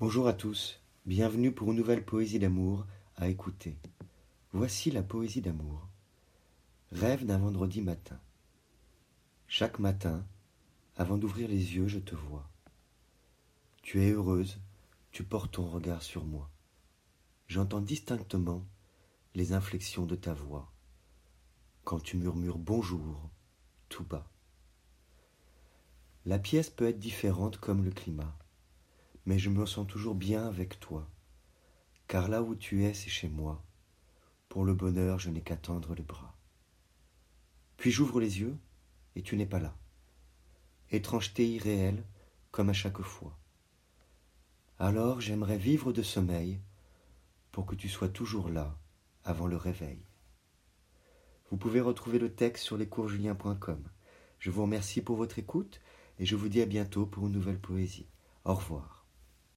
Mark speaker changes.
Speaker 1: Bonjour à tous, bienvenue pour une nouvelle poésie d'amour à écouter. Voici la poésie d'amour. Rêve d'un vendredi matin. Chaque matin, avant d'ouvrir les yeux, je te vois. Tu es heureuse, tu portes ton regard sur moi. J'entends distinctement les inflexions de ta voix quand tu murmures bonjour tout bas. La pièce peut être différente comme le climat mais je me sens toujours bien avec toi, car là où tu es, c'est chez moi. Pour le bonheur, je n'ai qu'à tendre le bras. Puis j'ouvre les yeux, et tu n'es pas là. Étrangeté irréelle, comme à chaque fois. Alors j'aimerais vivre de sommeil, pour que tu sois toujours là, avant le réveil. Vous pouvez retrouver le texte sur lescoursjulien.com. Je vous remercie pour votre écoute, et je vous dis à bientôt pour une nouvelle poésie. Au revoir.